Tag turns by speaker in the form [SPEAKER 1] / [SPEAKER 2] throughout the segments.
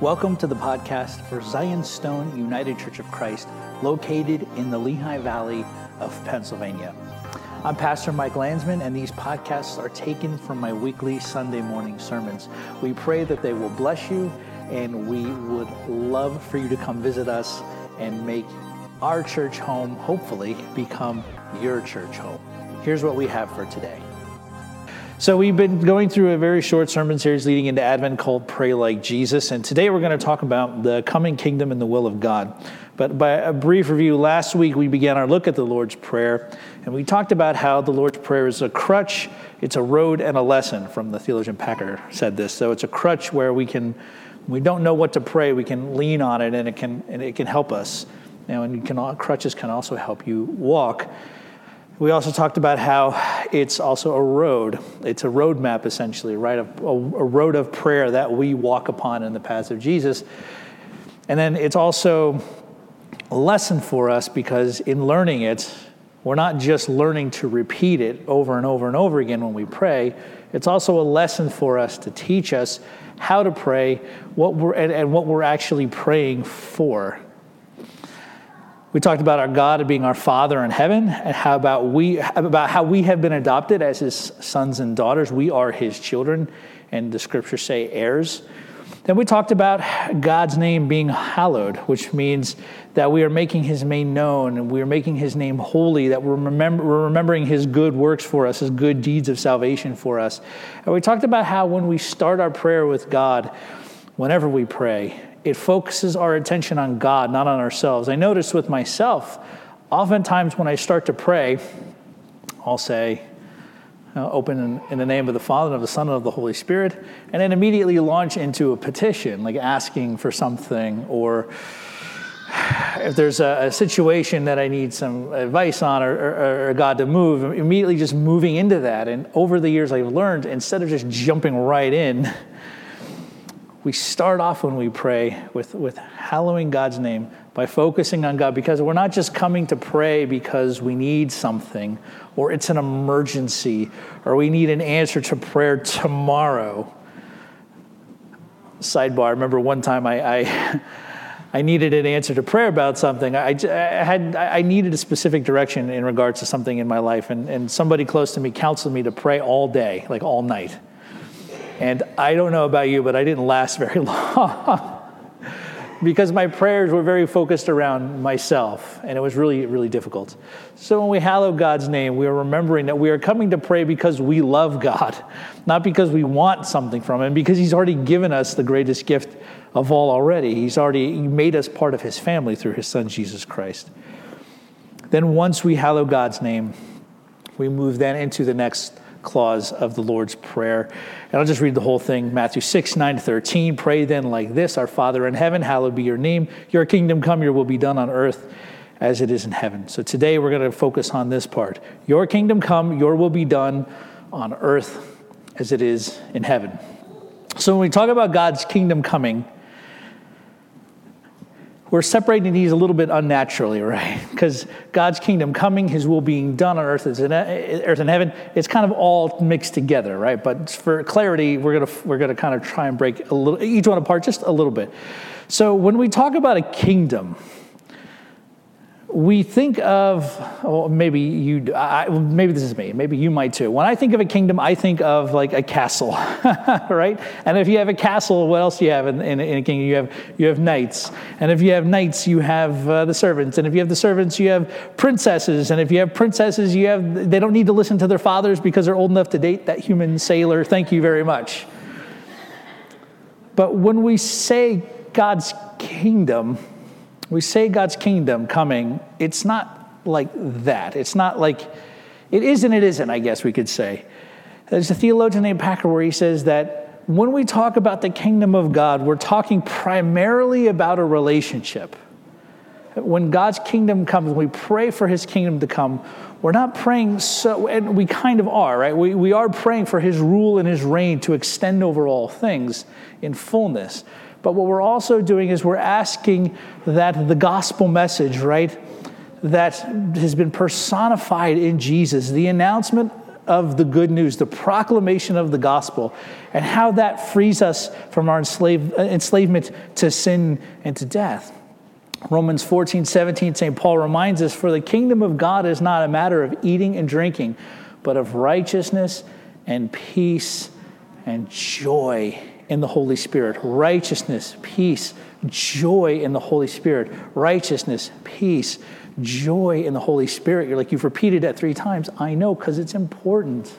[SPEAKER 1] Welcome to the podcast for Zion Stone United Church of Christ, located in the Lehigh Valley of Pennsylvania. I'm Pastor Mike Landsman, and these podcasts are taken from my weekly Sunday morning sermons. We pray that they will bless you, and we would love for you to come visit us and make our church home, hopefully, become your church home. Here's what we have for today. So, we've been going through a very short sermon series leading into Advent called Pray Like Jesus. And today we're going to talk about the coming kingdom and the will of God. But by a brief review, last week we began our look at the Lord's Prayer. And we talked about how the Lord's Prayer is a crutch, it's a road, and a lesson. From the theologian Packer said this. So, it's a crutch where we can, we don't know what to pray, we can lean on it and it can, and it can help us. Now, and you can, crutches can also help you walk. We also talked about how it's also a road. It's a roadmap, essentially, right? A, a, road of prayer that we walk upon in the paths of Jesus. And then it's also a lesson for us because in learning it, we're not just learning to repeat it over and over and over again when we pray. It's also a lesson for us to teach us how to pray what we're, and, and what we're actually praying for. We talked about our God being our Father in heaven, and how about we about how we have been adopted as His sons and daughters. We are His children, and the Scriptures say heirs. Then we talked about God's name being hallowed, which means that we are making His name known, and we are making His name holy. That we're, remember, we're remembering His good works for us, His good deeds of salvation for us. And we talked about how when we start our prayer with God, whenever we pray, it focuses our attention on God, not on ourselves. I notice with myself, oftentimes when I start to pray, I'll say, uh, open in, in, the name of the Father, and of the Son, and of the Holy Spirit, and then immediately launch into a petition, like asking for something, or if there's a, a situation that I need some advice on or, or, or, God to move, immediately just moving into that. And over the years, I've learned instead of just jumping right in, we start off when we pray with, with hallowing God's name by focusing on God because we're not just coming to pray because we need something or it's an emergency or we need an answer to prayer tomorrow. Sidebar, I remember one time I, I, I needed an answer to prayer about something. I, I, had, I needed a specific direction in regards to something in my life, and, and somebody close to me counseled me to pray all day, like all night. And I don't know about you, but I didn't last very long because my prayers were very focused around myself, and it was really, really difficult. So when we hallow God's name, we are remembering that we are coming to pray because we love God, not because we want something from Him, because He's already given us the greatest gift of all already. He's already made us part of His family through His Son, Jesus Christ. Then once we hallow God's name, we move then into the next clause of the Lord's Prayer. And I'll just read the whole thing Matthew 6, 9 to 13. Pray then like this Our Father in heaven, hallowed be your name. Your kingdom come, your will be done on earth as it is in heaven. So today we're going to focus on this part Your kingdom come, your will be done on earth as it is in heaven. So when we talk about God's kingdom coming, we're separating these a little bit unnaturally, right? Because God's kingdom coming, His will being done on earth as in eh, earth and heaven, it's kind of all mixed together, right? But for clarity, we're gonna we're gonna kind of try and break a little each one apart just a little bit. So when we talk about a kingdom, we think of, well, maybe you, I, maybe this is me, maybe you might too. When I think of a kingdom, I think of like a castle, right? And if you have a castle, what else do you have in, in, in, a kingdom? You have, you have knights. And if you have knights, you have uh, the servants. And if you have the servants, you have princesses. And if you have princesses, you have, they don't need to listen to their fathers because they're old enough to date that human sailor. Thank you very much. But when we say God's kingdom, we say God's kingdom coming, it's not like that. It's not like, it is and it isn't, I guess we could say. There's a theologian named Packer where he says that when we talk about the kingdom of God, we're talking primarily about a relationship. When God's kingdom comes, we pray for his kingdom to come, we're not praying so, and we kind of are, right? We, we are praying for his rule and his reign to extend over all things in fullness. But what we're also doing is we're asking that the gospel message, right, that has been personified in Jesus, the announcement of the good news, the proclamation of the gospel, and how that frees us from our enslave, uh, enslavement to sin and to death. Romans 14, 17, St. Paul reminds us, For the kingdom of God is not a matter of eating and drinking, but of righteousness and peace and joy in the Holy Spirit. Righteousness, peace, joy in the Holy Spirit. Righteousness, peace, joy in the Holy Spirit. You're like, you've repeated that three times. I know, because it's important.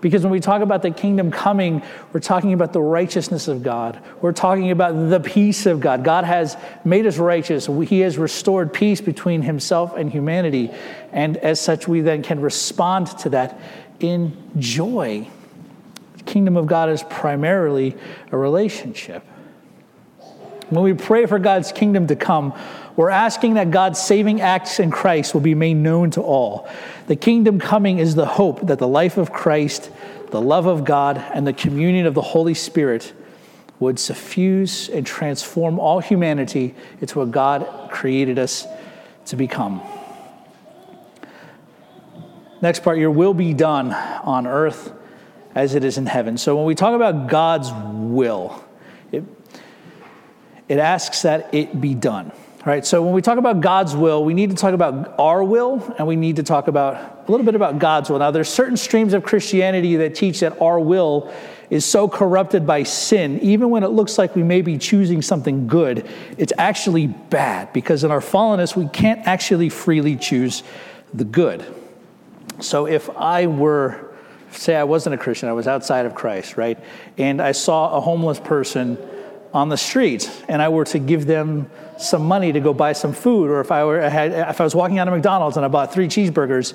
[SPEAKER 1] Because when we talk about the kingdom coming, we're talking about the righteousness of God. We're talking about the peace of God. God has made us righteous. He has restored peace between himself and humanity. And as such, we then can respond to that in joy. Kingdom of God is primarily a relationship. When we pray for God's kingdom to come, we're asking that God's saving acts in Christ will be made known to all. The kingdom coming is the hope that the life of Christ, the love of God, and the communion of the Holy Spirit would suffuse and transform all humanity into what God created us to become. Next part, your will be done on earth as it is in heaven. So when we talk about God's will, it, it asks that it be done. Right? so when we talk about God's will, we need to talk about our will and we need to talk about a little bit about God's will. Now, there's certain streams of Christianity that teach that our will is so corrupted by sin, even when it looks like we may be choosing something good, it's actually bad because in our fallenness, we can't actually freely choose the good. So if I were, say, I wasn't a Christian, I was outside of Christ, right, and I saw a homeless person on the street and I were to give them some money to go buy some food, or if I, were, I had, if I was walking out of McDonald's and I bought three cheeseburgers,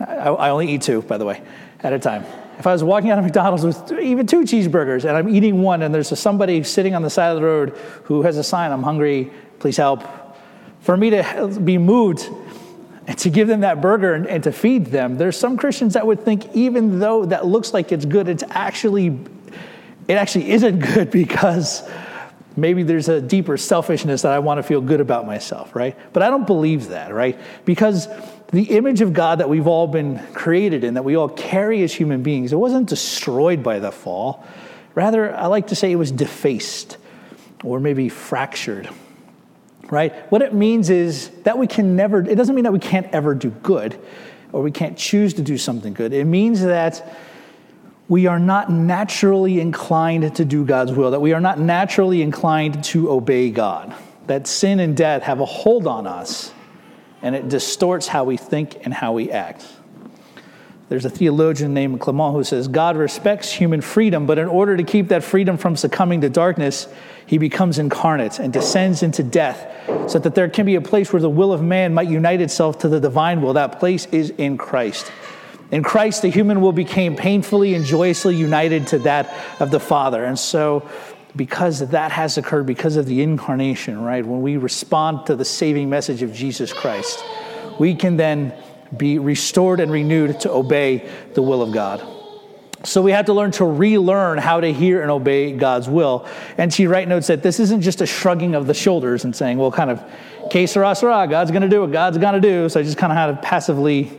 [SPEAKER 1] I, I only eat two, by the way, at a time. If I was walking out of McDonald's with even two cheeseburgers and I'm eating one and there's somebody sitting on the side of the road who has a sign, I'm hungry, please help, for me to be moved and to give them that burger and, and, to feed them, there's some Christians that would think even though that looks like it's good, it's actually, it actually isn't good because Maybe there's a deeper selfishness that I want to feel good about myself, right? But I don't believe that, right? Because the image of God that we've all been created in, that we all carry as human beings, it wasn't destroyed by the fall. Rather, I like to say it was defaced or maybe fractured, right? What it means is that we can never, it doesn't mean that we can't ever do good or we can't choose to do something good. It means that we are not naturally inclined to do God's will, that we are not naturally inclined to obey God, that sin and death have a hold on us and it distorts how we think and how we act. There's a theologian named Clement who says God respects human freedom, but in order to keep that freedom from succumbing to darkness, he becomes incarnate and descends into death so that there can be a place where the will of man might unite itself to the divine will. That place is in Christ. In Christ, the human will became painfully and joyously united to that of the Father. And so, because that has occurred, because of the incarnation, right, when we respond to the saving message of Jesus Christ, we can then be restored and renewed to obey the will of God. So we have to learn to relearn how to hear and obey God's will. And she right notes that this isn't just a shrugging of the shoulders and saying, well, kind of, que sera, sera, God's going to do what God's going to do. So I just kind of had to passively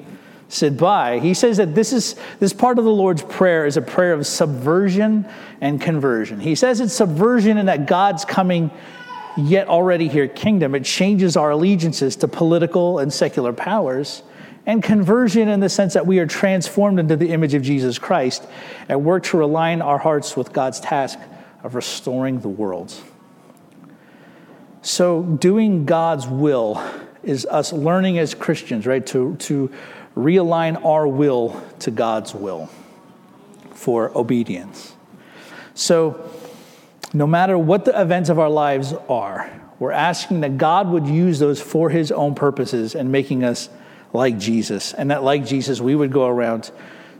[SPEAKER 1] sit by. He says that this is this part of the Lord's prayer is a prayer of subversion and conversion. He says it's subversion in that God's coming yet already here kingdom. It changes our allegiances to political and secular powers. And conversion in the sense that we are transformed into the image of Jesus Christ and work to align our hearts with God's task of restoring the world. So, doing God's will is us learning as Christians, right, to, to realign our will to God's will for obedience. So, no matter what the events of our lives are, we're asking that God would use those for his own purposes and making us like Jesus. And that, like Jesus, we would go around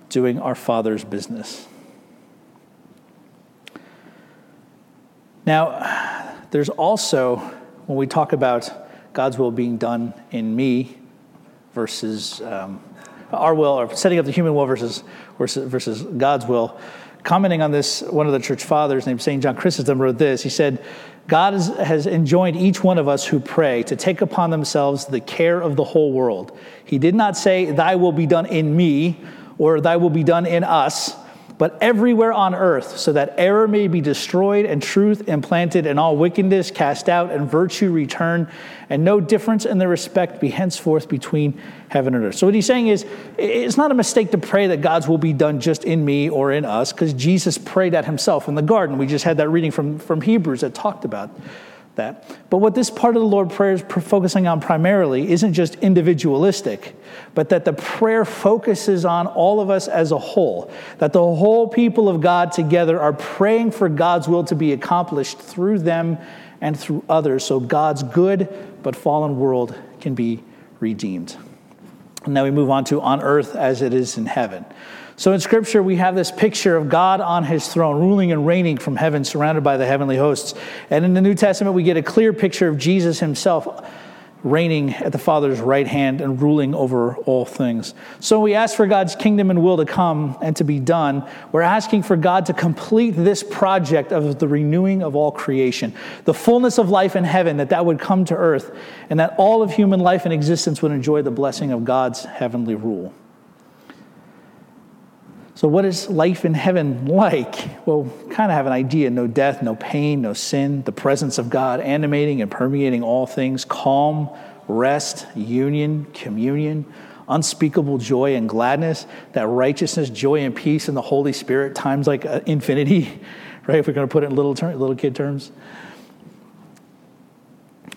[SPEAKER 1] doing our Father's business. Now, there's also, when we talk about God's will being done in me versus um, our will, or setting up the human will versus, versus, versus God's will. Commenting on this, one of the church fathers named St. John Chrysostom wrote this. He said, God has enjoined each one of us who pray to take upon themselves the care of the whole world. He did not say, Thy will be done in me, or thy will be done in us, but everywhere on earth, so that error may be destroyed and truth implanted and all wickedness cast out and virtue return, and no difference in the respect be henceforth between heaven and earth. So, what he's saying is, it's not a mistake to pray that God's will be done just in me or in us, because Jesus prayed that himself in the garden. We just had that reading from, from Hebrews that talked about that. But what this part of the Lord Prayer is focusing on primarily isn't just individualistic, but that the prayer focuses on all of us as a whole, that the whole people of God together are praying for God's will to be accomplished through them and through others, so God's good but fallen world can be redeemed. And now we move on to on earth as it is in heaven. So in Scripture, we have this picture of God on his throne, ruling and reigning from heaven, surrounded by the heavenly hosts. And in the New Testament, we get a clear picture of Jesus himself reigning at the Father's right hand and ruling over all things. So we ask for God's kingdom and will to come and to be done. We're asking for God to complete this project of the renewing of all creation, the fullness of life in heaven, that that would come to earth, and that all of human life and existence would enjoy the blessing of God's heavenly rule. So, what is life in heaven like? Well, kind of have an idea no death, no pain, no sin, the presence of God animating and permeating all things, calm, rest, union, communion, unspeakable joy and gladness, that righteousness, joy, and peace in the Holy Spirit, times like uh, infinity, right? If we're going to put it in little, little kid terms.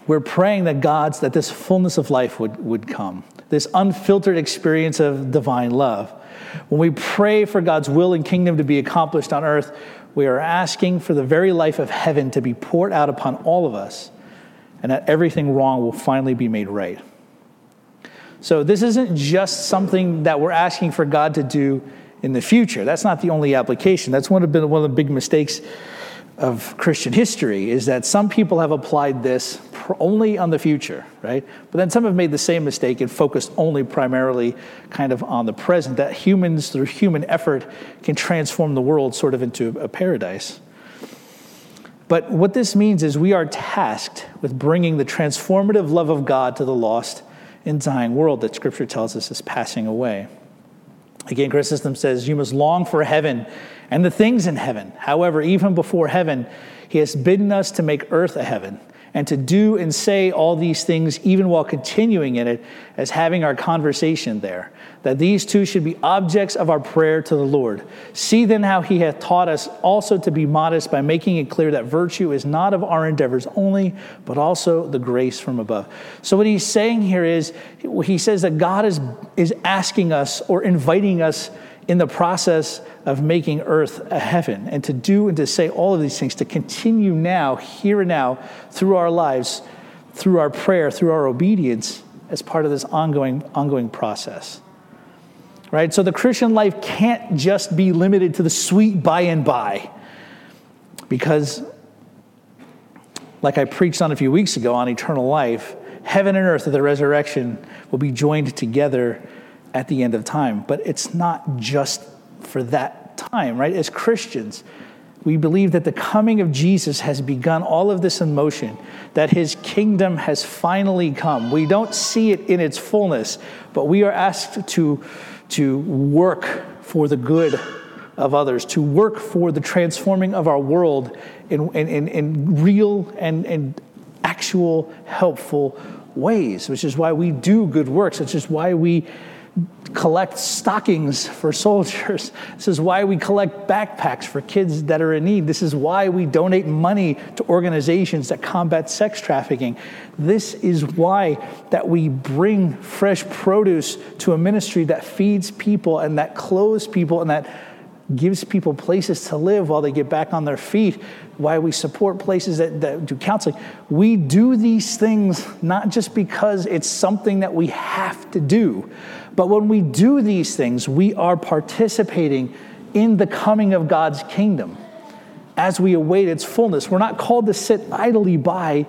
[SPEAKER 1] We're praying that God's, that this fullness of life would, would come, this unfiltered experience of divine love. When we pray for God's will and kingdom to be accomplished on earth, we are asking for the very life of heaven to be poured out upon all of us, and that everything wrong will finally be made right. So, this isn't just something that we're asking for God to do in the future. That's not the only application. That's one of, the, one of the big mistakes of Christian history is that some people have applied this only on the future, right? But then some have made the same mistake and focused only primarily kind of on the present, that humans, through human effort, can transform the world sort of into a paradise. But what this means is we are tasked with bringing the transformative love of God to the lost and dying world that Scripture tells us is passing away. Again, Chrysostom says, You must long for heaven and the things in heaven. However, even before heaven, he has bidden us to make earth a heaven and to do and say all these things even while continuing in it as having our conversation there. That these two should be objects of our prayer to the lord. See then how he hath taught us also to be modest by making it clear that virtue is not of our endeavors only but also the grace from above. So what he's saying here is he says that god is is asking us or inviting us in the process of making earth a heaven and to do and to say all of these things, to continue now, here and now, through our lives, through our prayer, through our obedience, as part of this ongoing, ongoing process. Right? So the Christian life can't just be limited to the sweet by and by. Because, like I preached on a few weeks ago on eternal life, heaven and earth at the resurrection will be joined together at the end of time. But it's not just for that time, right? As Christians, we believe that the coming of Jesus has begun all of this in motion, that his kingdom has finally come. We don't see it in its fullness, but we are asked to, to work for the good of others, to work for the transforming of our world in, in, in, real and, and actual helpful ways, which is why we do good works, which is why we collect stockings for soldiers. This is why we collect backpacks for kids that are in need. This is why we donate money to organizations that combat sex trafficking. This is why that we bring fresh produce to a ministry that feeds people and that clothes people and that gives people places to live while they get back on their feet, why we support places that, that, do counseling. We do these things not just because it's something that we have to do, but when we do these things, we are participating in the coming of God's kingdom as we await its fullness. We're not called to sit idly by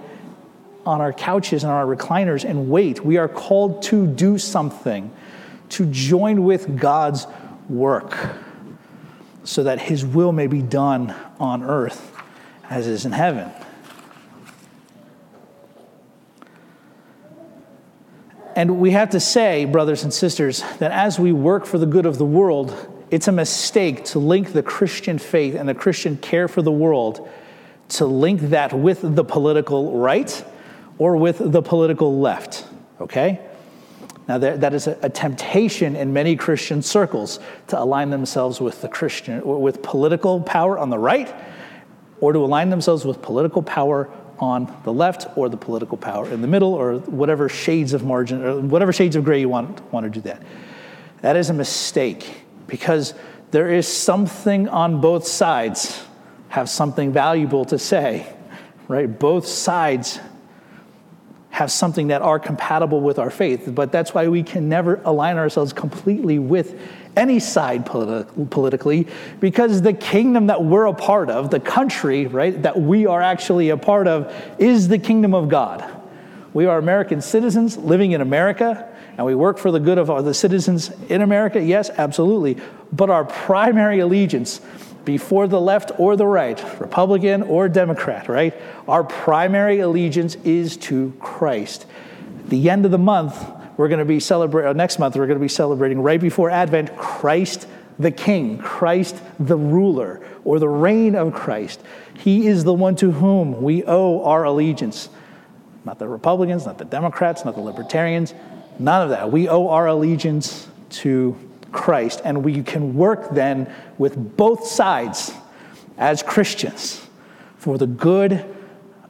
[SPEAKER 1] on our couches and our recliners and wait. We are called to do something, to join with God's work so that his will may be done on earth as is in heaven. And we have to say, brothers and sisters, that as we work for the good of the world, it's a mistake to link the Christian faith and the Christian care for the world to link that with the political right or with the political left, okay? Now, that is a, temptation in many Christian circles to align themselves with the Christian, with political power on the right, or to align themselves with political power on the left, or the political power in the middle, or whatever shades of margin, or whatever shades of gray you want, want to do that. That is a mistake because there is something on both sides have something valuable to say, right? Both sides have something that are compatible with our faith. But that's why we can never align ourselves completely with any side politi- politically, because the kingdom that we're a part of, the country, right, that we are actually a part of, is the kingdom of God. We are American citizens living in America, and we work for the good of the citizens in America. Yes, absolutely. But our primary allegiance before the left or the right, Republican or Democrat, right? Our primary allegiance is to Christ. The end of the month, we're going to be celebrating, uh, next month, we're going to be celebrating right before Advent, Christ the King, Christ the ruler, or the reign of Christ. He is the one to whom we owe our allegiance. Not the Republicans, not the Democrats, not the Libertarians, none of that. We owe our allegiance to Christ. And we can work then with both sides as Christians for the good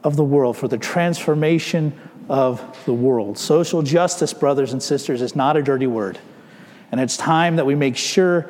[SPEAKER 1] of the world, for the transformation of the world. Social justice, brothers and sisters, is not a dirty word. And it's time that we make sure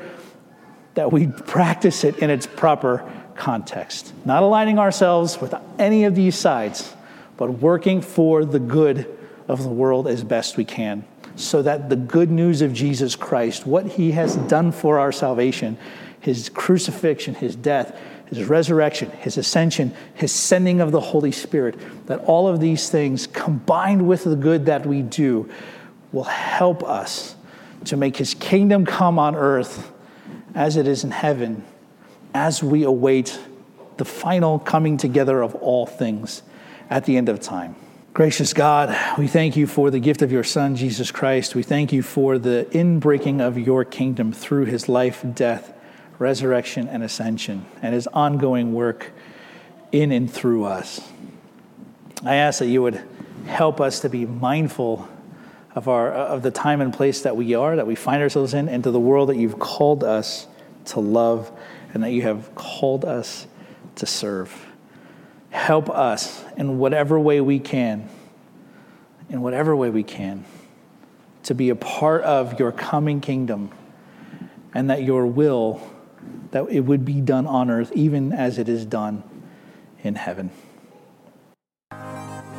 [SPEAKER 1] that we practice it in its proper context. Not aligning ourselves with any of these sides, but working for the good of the world as best we can so that the good news of Jesus Christ, what he has done for our salvation, his crucifixion, his death, his resurrection, his ascension, his sending of the Holy Spirit, that all of these things combined with the good that we do will help us to make his kingdom come on earth as it is in heaven as we await the final coming together of all things at the end of time. Gracious God, we thank you for the gift of your Son, Jesus Christ. We thank you for the inbreaking of your kingdom through his life, death, resurrection, and ascension, and his ongoing work in and through us. I ask that you would help us to be mindful of, our, uh, of the time and place that we are, that we find ourselves in, and to the world that you've called us to love and that you have called us to serve. Help us in whatever way we can, in whatever way we can, to be a part of your coming kingdom and that your will, that it would be done on earth even as it is done in heaven.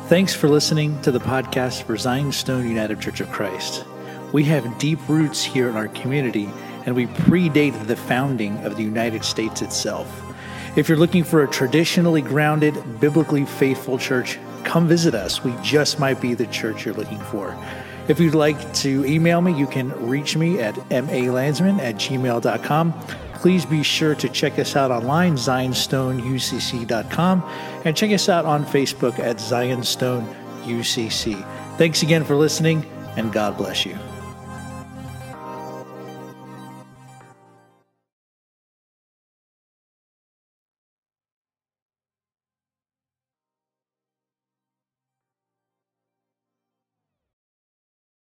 [SPEAKER 1] Thanks for listening to the podcast for Zion Stone United Church of Christ. We have deep roots here in our community, and we predate the founding of the United States itself. If you're looking for a traditionally grounded, biblically faithful church, come visit us. We just might be the church you're looking for. If you'd like to email me, you can reach me at malandsman at gmail.com. Please be sure to check us out online, zionstoneucc.com, and check us out on Facebook at Zionstone UCC. Thanks again for listening, and God bless you.